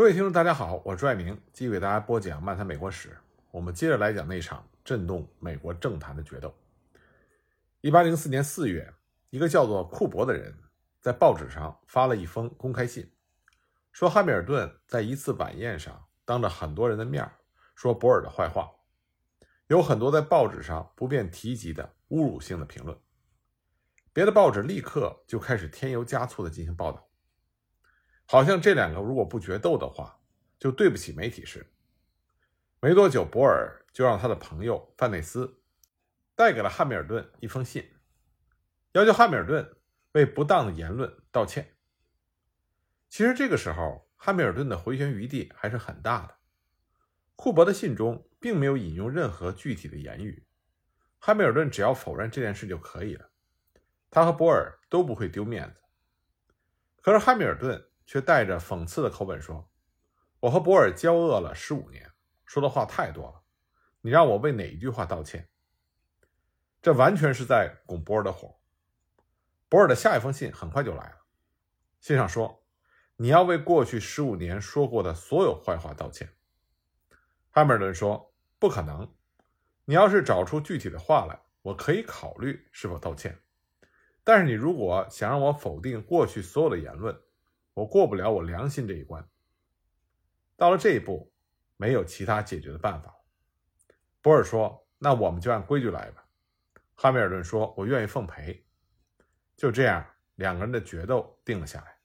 各位听众，大家好，我是朱爱明，继续给大家播讲《漫谈美国史》。我们接着来讲那场震动美国政坛的决斗。一八零四年四月，一个叫做库珀的人在报纸上发了一封公开信，说汉密尔顿在一次晚宴上当着很多人的面说博尔的坏话，有很多在报纸上不便提及的侮辱性的评论。别的报纸立刻就开始添油加醋地进行报道。好像这两个如果不决斗的话，就对不起媒体似的。没多久，博尔就让他的朋友范内斯带给了汉密尔顿一封信，要求汉密尔顿为不当的言论道歉。其实这个时候，汉密尔顿的回旋余地还是很大的。库珀的信中并没有引用任何具体的言语，汉密尔顿只要否认这件事就可以了，他和博尔都不会丢面子。可是汉密尔顿。却带着讽刺的口吻说：“我和博尔交恶了十五年，说的话太多了。你让我为哪一句话道歉？这完全是在拱博尔的火。”博尔的下一封信很快就来了，信上说：“你要为过去十五年说过的所有坏话道歉。”汉密尔顿说：“不可能。你要是找出具体的话来，我可以考虑是否道歉。但是你如果想让我否定过去所有的言论，”我过不了我良心这一关。到了这一步，没有其他解决的办法。博尔说：“那我们就按规矩来吧。”汉密尔顿说：“我愿意奉陪。”就这样，两个人的决斗定了下来。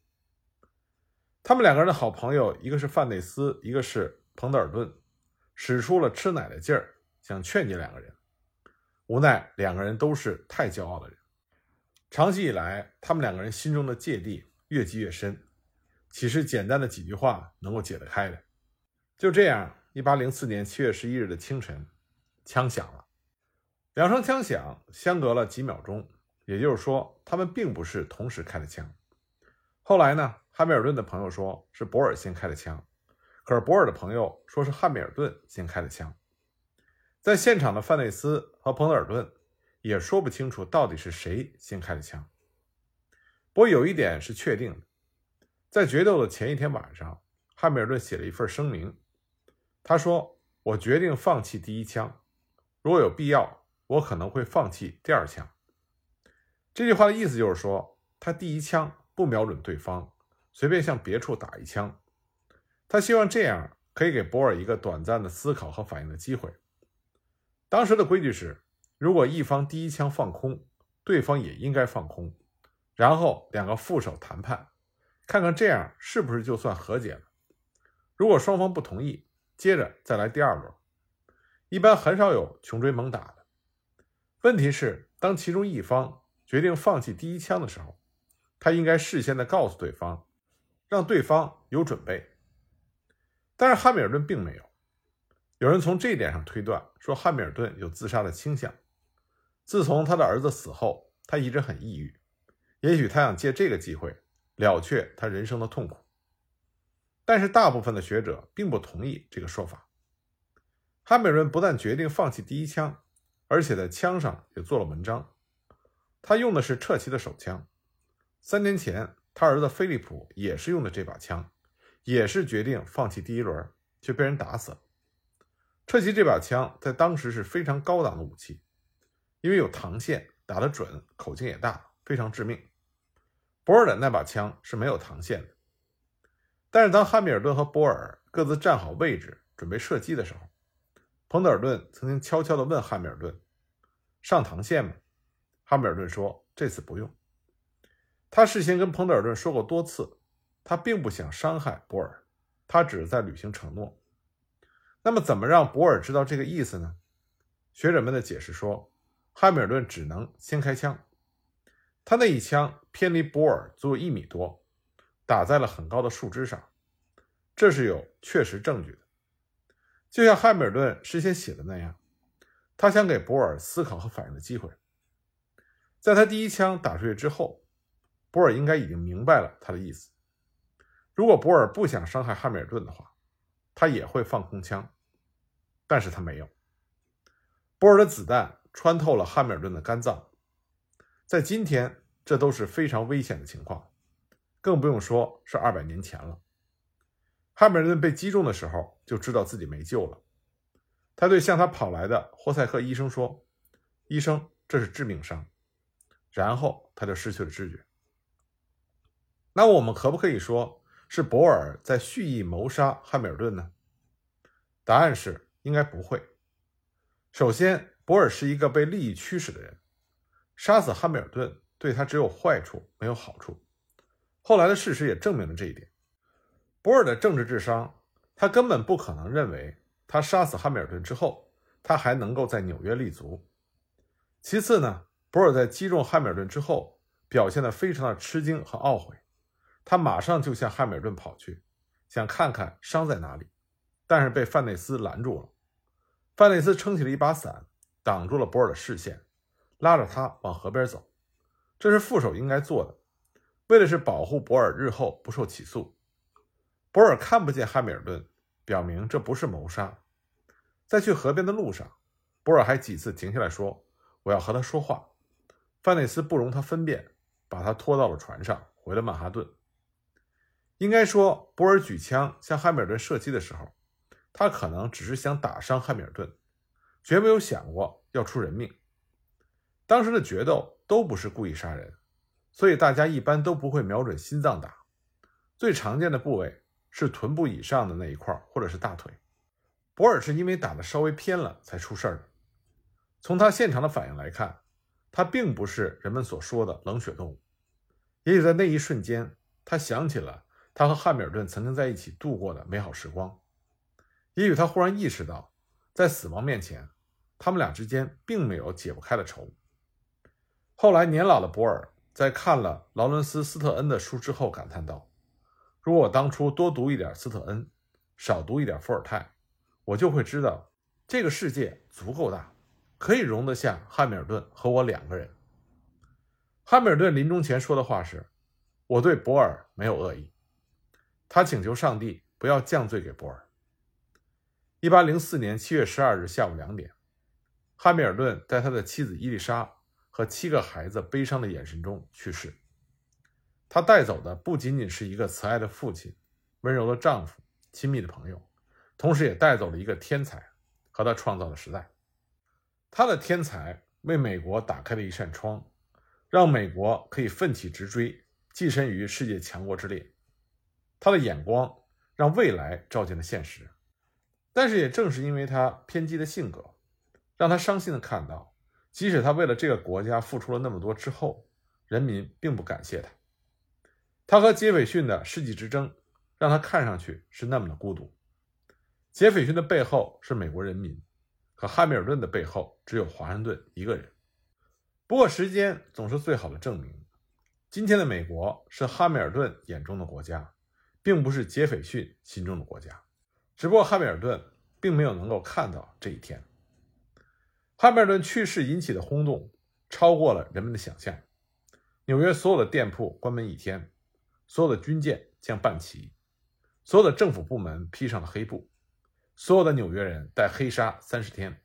他们两个人的好朋友，一个是范内斯，一个是彭德尔顿，使出了吃奶的劲儿，想劝解两个人。无奈两个人都是太骄傲的人，长期以来，他们两个人心中的芥蒂越积越深。岂是简单的几句话能够解得开的？就这样，一八零四年七月十一日的清晨，枪响了。两声枪响相隔了几秒钟，也就是说，他们并不是同时开的枪。后来呢，汉密尔顿的朋友说是博尔先开的枪，可是博尔的朋友说是汉密尔顿先开的枪。在现场的范内斯和彭德尔顿也说不清楚到底是谁先开的枪。不过有一点是确定的。在决斗的前一天晚上，汉密尔顿写了一份声明。他说：“我决定放弃第一枪，如果有必要，我可能会放弃第二枪。”这句话的意思就是说，他第一枪不瞄准对方，随便向别处打一枪。他希望这样可以给博尔一个短暂的思考和反应的机会。当时的规矩是，如果一方第一枪放空，对方也应该放空，然后两个副手谈判。看看这样是不是就算和解了？如果双方不同意，接着再来第二轮。一般很少有穷追猛打的。问题是，当其中一方决定放弃第一枪的时候，他应该事先的告诉对方，让对方有准备。但是汉密尔顿并没有。有人从这一点上推断，说汉密尔顿有自杀的倾向。自从他的儿子死后，他一直很抑郁。也许他想借这个机会。了却他人生的痛苦，但是大部分的学者并不同意这个说法。汉密尔顿不但决定放弃第一枪，而且在枪上也做了文章。他用的是彻奇的手枪。三年前，他儿子菲利普也是用的这把枪，也是决定放弃第一轮，却被人打死了。彻奇这把枪在当时是非常高档的武器，因为有膛线，打得准，口径也大，非常致命。博尔的那把枪是没有膛线的，但是当汉密尔顿和博尔各自站好位置准备射击的时候，彭德尔顿曾经悄悄地问汉密尔顿：“上膛线吗？”汉密尔顿说：“这次不用。”他事先跟彭德尔顿说过多次，他并不想伤害博尔，他只是在履行承诺。那么，怎么让博尔知道这个意思呢？学者们的解释说，汉密尔顿只能先开枪。他那一枪偏离博尔足有一米多，打在了很高的树枝上，这是有确实证据的。就像汉密尔顿事先写的那样，他想给博尔思考和反应的机会。在他第一枪打出去之后，博尔应该已经明白了他的意思。如果博尔不想伤害汉密尔顿的话，他也会放空枪，但是他没有。博尔的子弹穿透了汉密尔顿的肝脏。在今天，这都是非常危险的情况，更不用说是二百年前了。汉密尔顿被击中的时候就知道自己没救了。他对向他跑来的霍塞克医生说：“医生，这是致命伤。”然后他就失去了知觉。那我们可不可以说是博尔在蓄意谋杀汉密尔顿呢？答案是应该不会。首先，博尔是一个被利益驱使的人，杀死汉密尔顿对他只有坏处没有好处。后来的事实也证明了这一点。博尔的政治智商，他根本不可能认为他杀死汉密尔顿之后，他还能够在纽约立足。其次呢？博尔在击中汉密尔顿之后，表现得非常的吃惊和懊悔。他马上就向汉密尔顿跑去，想看看伤在哪里，但是被范内斯拦住了。范内斯撑起了一把伞，挡住了博尔的视线，拉着他往河边走。这是副手应该做的，为的是保护博尔日后不受起诉。博尔看不见汉密尔顿，表明这不是谋杀。在去河边的路上，博尔还几次停下来说：“我要和他说话。”范内斯不容他分辨，把他拖到了船上，回了曼哈顿。应该说，博尔举枪向汉密尔顿射击的时候，他可能只是想打伤汉密尔顿，绝没有想过要出人命。当时的决斗都不是故意杀人，所以大家一般都不会瞄准心脏打。最常见的部位是臀部以上的那一块，或者是大腿。博尔是因为打的稍微偏了才出事儿的。从他现场的反应来看。他并不是人们所说的冷血动物，也许在那一瞬间，他想起了他和汉密尔顿曾经在一起度过的美好时光，也许他忽然意识到，在死亡面前，他们俩之间并没有解不开的仇。后来，年老的博尔在看了劳伦斯·斯特恩的书之后，感叹道：“如果我当初多读一点斯特恩，少读一点伏尔泰，我就会知道这个世界足够大。”可以容得下汉密尔顿和我两个人。汉密尔顿临终前说的话是：“我对博尔没有恶意。”他请求上帝不要降罪给博尔。一八零四年七月十二日下午两点，汉密尔顿带他的妻子伊丽莎和七个孩子悲伤的眼神中去世。他带走的不仅仅是一个慈爱的父亲、温柔的丈夫、亲密的朋友，同时也带走了一个天才和他创造的时代。他的天才为美国打开了一扇窗，让美国可以奋起直追，跻身于世界强国之列。他的眼光让未来照进了现实，但是也正是因为他偏激的性格，让他伤心的看到，即使他为了这个国家付出了那么多之后，人民并不感谢他。他和杰斐逊的世纪之争，让他看上去是那么的孤独。杰斐逊的背后是美国人民。可汉密尔顿的背后只有华盛顿一个人。不过，时间总是最好的证明。今天的美国是汉密尔顿眼中的国家，并不是杰斐逊心中的国家。只不过，汉密尔顿并没有能够看到这一天。汉密尔顿去世引起的轰动超过了人们的想象。纽约所有的店铺关门一天，所有的军舰将半旗，所有的政府部门披上了黑布。所有的纽约人戴黑纱三十天。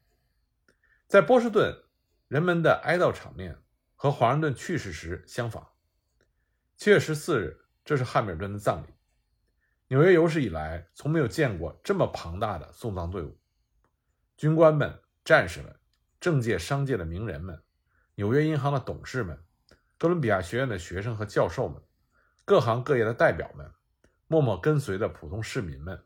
在波士顿，人们的哀悼场面和华盛顿去世时相仿。七月十四日，这是汉密尔顿的葬礼。纽约有史以来从没有见过这么庞大的送葬队伍。军官们、战士们、政界、商界的名人们、纽约银行的董事们、哥伦比亚学院的学生和教授们、各行各业的代表们、默默跟随的普通市民们。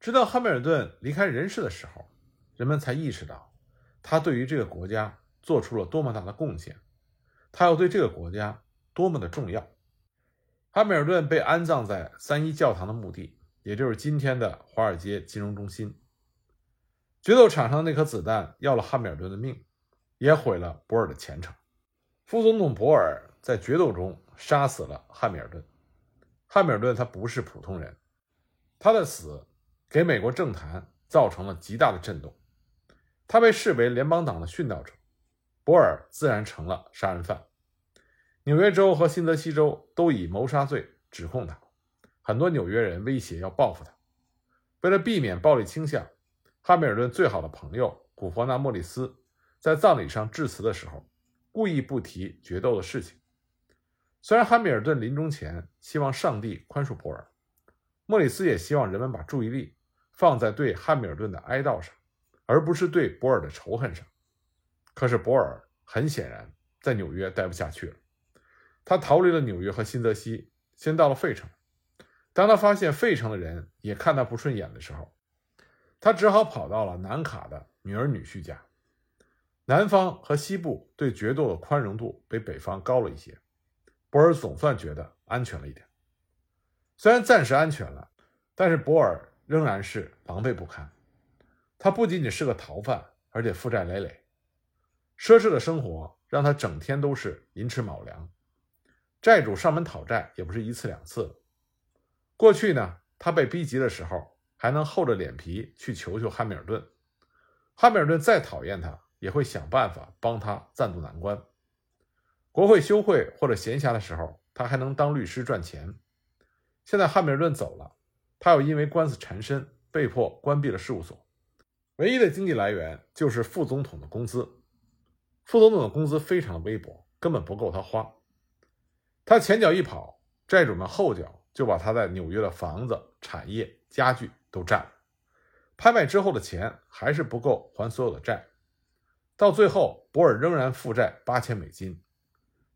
直到汉密尔顿离开人世的时候，人们才意识到，他对于这个国家做出了多么大的贡献，他又对这个国家多么的重要。汉密尔顿被安葬在三一教堂的墓地，也就是今天的华尔街金融中心。决斗场上的那颗子弹要了汉密尔顿的命，也毁了博尔的前程。副总统博尔在决斗中杀死了汉密尔顿。汉密尔顿他不是普通人，他的死。给美国政坛造成了极大的震动，他被视为联邦党的殉道者，博尔自然成了杀人犯。纽约州和新泽西州都以谋杀罪指控他，很多纽约人威胁要报复他。为了避免暴力倾向，汉密尔顿最好的朋友古佛纳莫里斯在葬礼上致辞的时候，故意不提决斗的事情。虽然汉密尔顿临终前希望上帝宽恕博尔。莫里斯也希望人们把注意力放在对汉密尔顿的哀悼上，而不是对博尔的仇恨上。可是博尔很显然在纽约待不下去了，他逃离了纽约和新泽西，先到了费城。当他发现费城的人也看他不顺眼的时候，他只好跑到了南卡的女儿女婿家。南方和西部对决斗的宽容度比北方高了一些，博尔总算觉得安全了一点。虽然暂时安全了，但是博尔仍然是狼狈不堪。他不仅仅是个逃犯，而且负债累累，奢侈的生活让他整天都是寅吃卯粮，债主上门讨债也不是一次两次了。过去呢，他被逼急的时候，还能厚着脸皮去求求汉密尔顿。汉密尔顿再讨厌他，也会想办法帮他暂渡难关。国会休会或者闲暇的时候，他还能当律师赚钱。现在汉密尔顿走了，他又因为官司缠身，被迫关闭了事务所，唯一的经济来源就是副总统的工资。副总统的工资非常的微薄，根本不够他花。他前脚一跑，债主们后脚。就把他在纽约的房子、产业、家具都占了。拍卖之后的钱还是不够还所有的债，到最后，博尔仍然负债八千美金，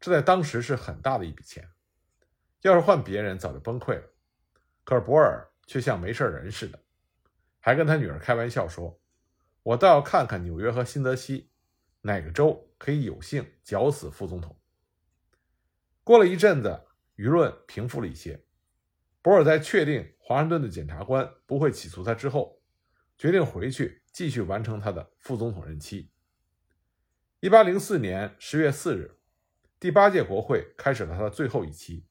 这在当时是很大的一笔钱。要是换别人，早就崩溃了。可是博尔却像没事人似的，还跟他女儿开玩笑说：“我倒要看看纽约和新泽西哪个州可以有幸绞死副总统。”过了一阵子，舆论平复了一些。博尔在确定华盛顿的检察官不会起诉他之后，决定回去继续完成他的副总统任期。一八零四年十月四日，第八届国会开始了他的最后一期。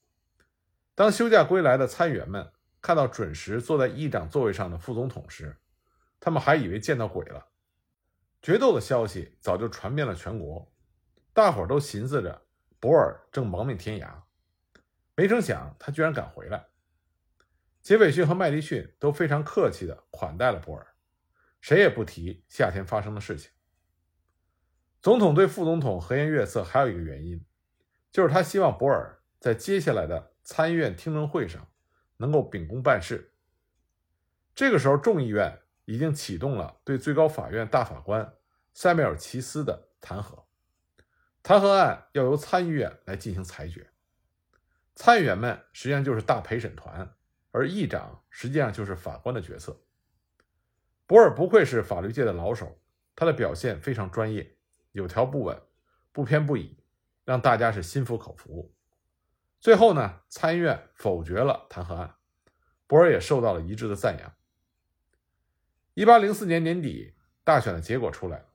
当休假归来的参议员们看到准时坐在议长座位上的副总统时，他们还以为见到鬼了。决斗的消息早就传遍了全国，大伙儿都寻思着博尔正亡命天涯，没成想他居然敢回来。杰斐逊和麦迪逊都非常客气地款待了博尔，谁也不提夏天发生的事情。总统对副总统和颜悦色，还有一个原因，就是他希望博尔在接下来的参议院听证会上能够秉公办事。这个时候，众议院已经启动了对最高法院大法官塞缪尔·奇斯的弹劾，弹劾案要由参议院来进行裁决。参议员们实际上就是大陪审团。而议长实际上就是法官的角色。博尔不愧是法律界的老手，他的表现非常专业，有条不紊，不偏不倚，让大家是心服口服。最后呢，参议院否决了弹劾案，博尔也受到了一致的赞扬。一八零四年年底，大选的结果出来了，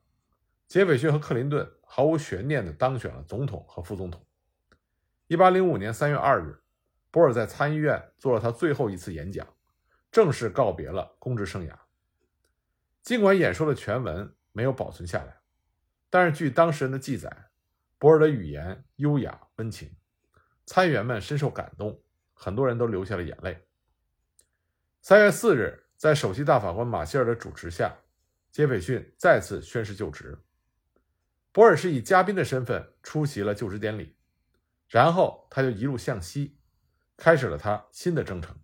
杰斐逊和克林顿毫无悬念地当选了总统和副总统。一八零五年三月二日。博尔在参议院做了他最后一次演讲，正式告别了公职生涯。尽管演说的全文没有保存下来，但是据当事人的记载，博尔的语言优雅温情，参议员们深受感动，很多人都流下了眼泪。三月四日，在首席大法官马歇尔的主持下，杰斐逊再次宣誓就职。博尔是以嘉宾的身份出席了就职典礼，然后他就一路向西。开始了他新的征程。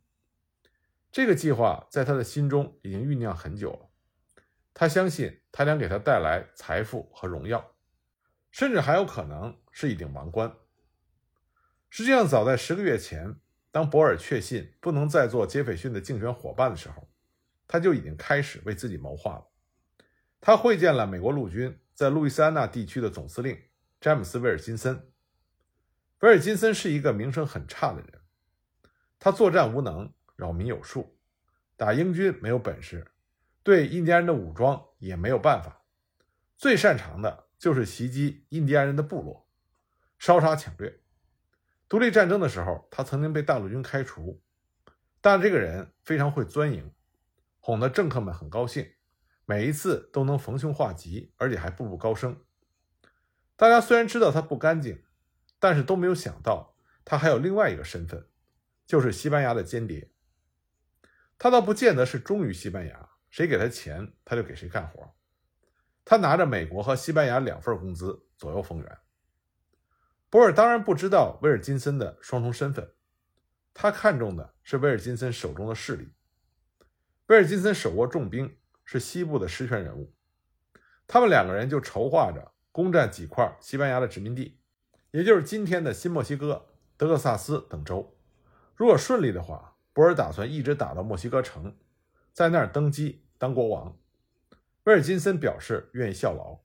这个计划在他的心中已经酝酿很久了。他相信他将给他带来财富和荣耀，甚至还有可能是一顶王冠。实际上，早在十个月前，当博尔确信不能再做杰斐逊的竞选伙伴的时候，他就已经开始为自己谋划了。他会见了美国陆军在路易斯安那地区的总司令詹姆斯·威尔金森。威尔金森是一个名声很差的人。他作战无能，扰民有术，打英军没有本事，对印第安人的武装也没有办法，最擅长的就是袭击印第安人的部落，烧杀抢掠。独立战争的时候，他曾经被大陆军开除，但这个人非常会钻营，哄得政客们很高兴，每一次都能逢凶化吉，而且还步步高升。大家虽然知道他不干净，但是都没有想到他还有另外一个身份。就是西班牙的间谍，他倒不见得是忠于西班牙，谁给他钱他就给谁干活。他拿着美国和西班牙两份工资，左右逢源。博尔当然不知道威尔金森的双重身份，他看中的是威尔金森手中的势力。威尔金森手握重兵，是西部的实权人物。他们两个人就筹划着攻占几块西班牙的殖民地，也就是今天的新墨西哥、德克萨斯等州。如果顺利的话，博尔打算一直打到墨西哥城，在那儿登基当国王。威尔金森表示愿意效劳。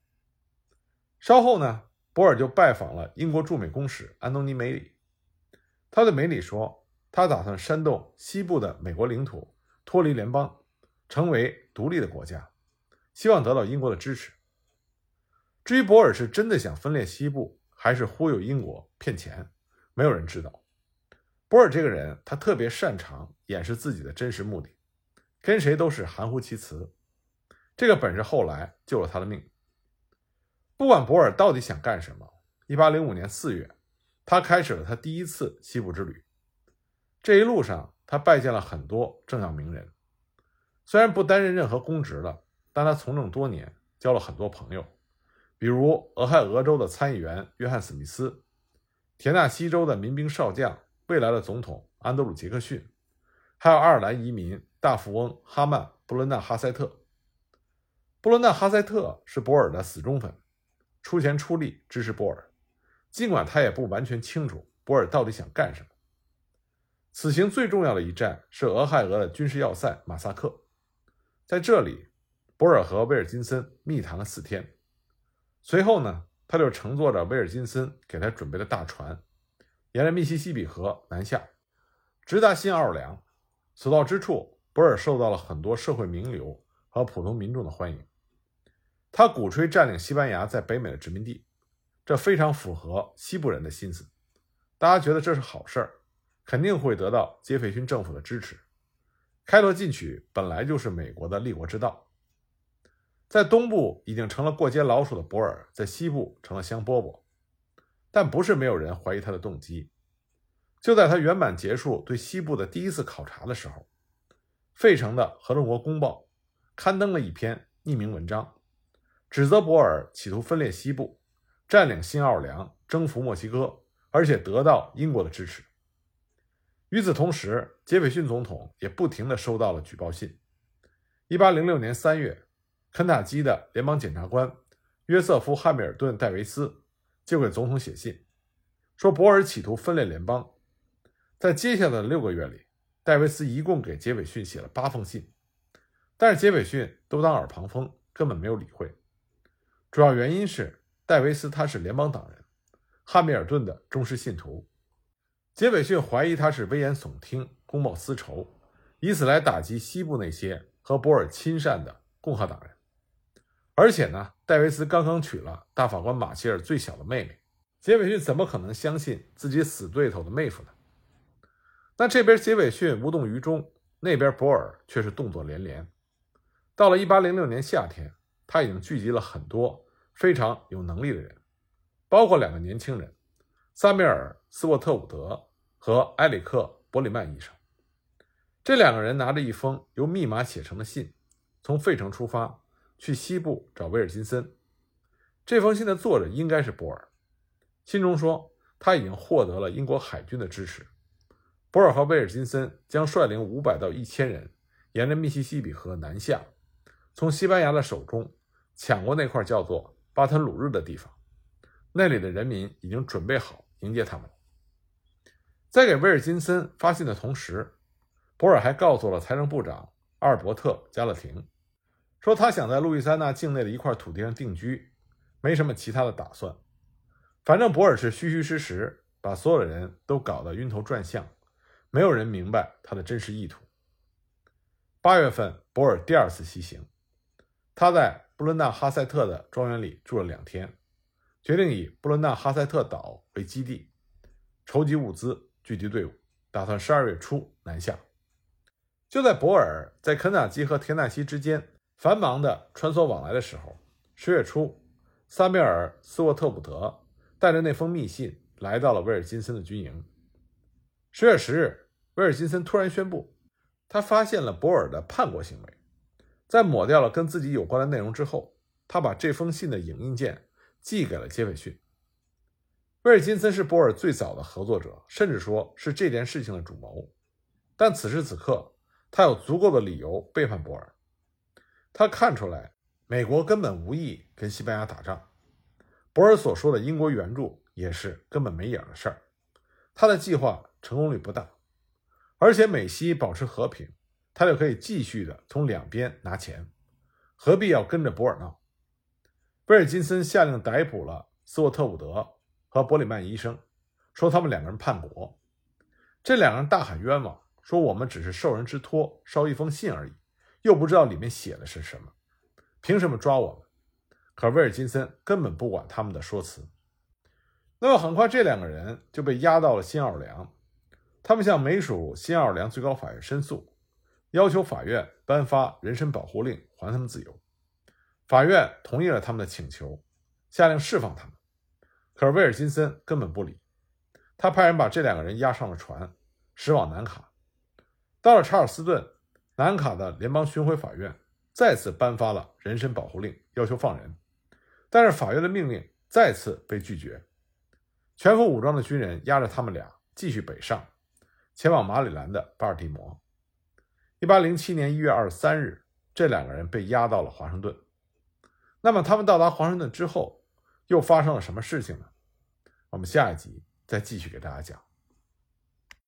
稍后呢，博尔就拜访了英国驻美公使安东尼·梅里。他对梅里说，他打算煽动西部的美国领土脱离联邦，成为独立的国家，希望得到英国的支持。至于博尔是真的想分裂西部，还是忽悠英国骗钱，没有人知道。博尔这个人，他特别擅长掩饰自己的真实目的，跟谁都是含糊其辞。这个本事后来救了他的命。不管博尔到底想干什么，1805年4月，他开始了他第一次西部之旅。这一路上，他拜见了很多政要名人。虽然不担任任何公职了，但他从政多年，交了很多朋友，比如俄亥俄州的参议员约翰·史密斯，田纳西州的民兵少将、未来的总统安德鲁·杰克逊，还有爱尔兰移民大富翁哈曼·布伦纳哈塞特。布伦纳哈塞特是博尔的死忠粉，出钱出力支持博尔，尽管他也不完全清楚博尔到底想干什么。此行最重要的一站是俄亥俄的军事要塞马萨克，在这里，博尔和威尔金森密谈了四天。随后呢，他就乘坐着威尔金森给他准备的大船，沿着密西西比河南下，直达新奥尔良。所到之处，博尔受到了很多社会名流和普通民众的欢迎。他鼓吹占领西班牙在北美的殖民地，这非常符合西部人的心思。大家觉得这是好事儿，肯定会得到杰斐逊政府的支持。开拓进取本来就是美国的立国之道。在东部已经成了过街老鼠的博尔，在西部成了香饽饽。但不是没有人怀疑他的动机。就在他圆满结束对西部的第一次考察的时候，费城的《合众国公报》刊登了一篇匿名文章。指责博尔企图分裂西部，占领新奥尔良，征服墨西哥，而且得到英国的支持。与此同时，杰斐逊总统也不停地收到了举报信。1806年3月，肯塔基的联邦检察官约瑟夫·汉密尔顿·戴维斯就给总统写信，说博尔企图分裂联邦。在接下来的六个月里，戴维斯一共给杰斐逊写了八封信，但是杰斐逊都当耳旁风，根本没有理会。主要原因是戴维斯他是联邦党人，汉密尔顿的忠实信徒。杰斐逊怀疑他是危言耸听、公报私仇，以此来打击西部那些和博尔亲善的共和党人。而且呢，戴维斯刚刚娶了大法官马歇尔最小的妹妹，杰斐逊怎么可能相信自己死对头的妹夫呢？那这边杰斐逊无动于衷，那边博尔却是动作连连。到了1806年夏天。他已经聚集了很多非常有能力的人，包括两个年轻人，萨米尔·斯沃特伍德和埃里克·伯里曼医生。这两个人拿着一封由密码写成的信，从费城出发去西部找威尔金森。这封信的作者应该是博尔。信中说他已经获得了英国海军的支持，博尔和威尔金森将率领五百到一千人，沿着密西西比河南下，从西班牙的手中。抢过那块叫做巴特鲁日的地方，那里的人民已经准备好迎接他们。在给威尔金森发信的同时，博尔还告诉了财政部长阿尔伯特·加勒廷，说他想在路易斯安那境内的一块土地上定居，没什么其他的打算。反正博尔是虚虚实实，把所有人都搞得晕头转向，没有人明白他的真实意图。八月份，博尔第二次西行，他在。布伦纳哈塞特的庄园里住了两天，决定以布伦纳哈塞特岛为基地，筹集物资，聚集队伍，打算十二月初南下。就在博尔在肯塔基和田纳西之间繁忙的穿梭往来的时候，十月初，萨米尔·斯沃特伍德带着那封密信来到了威尔金森的军营。十月十日，威尔金森突然宣布，他发现了博尔的叛国行为。在抹掉了跟自己有关的内容之后，他把这封信的影印件寄给了杰斐逊。威尔金森是博尔最早的合作者，甚至说是这件事情的主谋。但此时此刻，他有足够的理由背叛博尔。他看出来，美国根本无意跟西班牙打仗。博尔所说的英国援助也是根本没影的事儿。他的计划成功率不大，而且美西保持和平，他就可以继续的从两边拿钱，何必要跟着博尔闹？威尔金森下令逮捕了斯沃特伍德和伯里曼医生，说他们两个人叛国。这两个人大喊冤枉，说我们只是受人之托捎一封信而已，又不知道里面写的是什么，凭什么抓我们？可威尔金森根本不管他们的说辞。那么很快，这两个人就被押到了新奥尔良。他们向美属新奥尔良最高法院申诉，要求法院颁发人身保护令，还他们自由。法院同意了他们的请求，下令释放他们。可是威尔金森根本不理，他派人把这两个人押上了船，驶往南卡。到了查尔斯顿，南卡的联邦巡回法院再次颁发了人身保护令，要求放人。但是法院的命令再次被拒绝。全副武装的军人押着他们俩继续北上，前往马里兰的巴尔的摩。一八零七年一月二十三日，这两个人被押到了华盛顿。那么他们到达华盛顿之后，又发生了什么事情呢？我们下一集再继续给大家讲。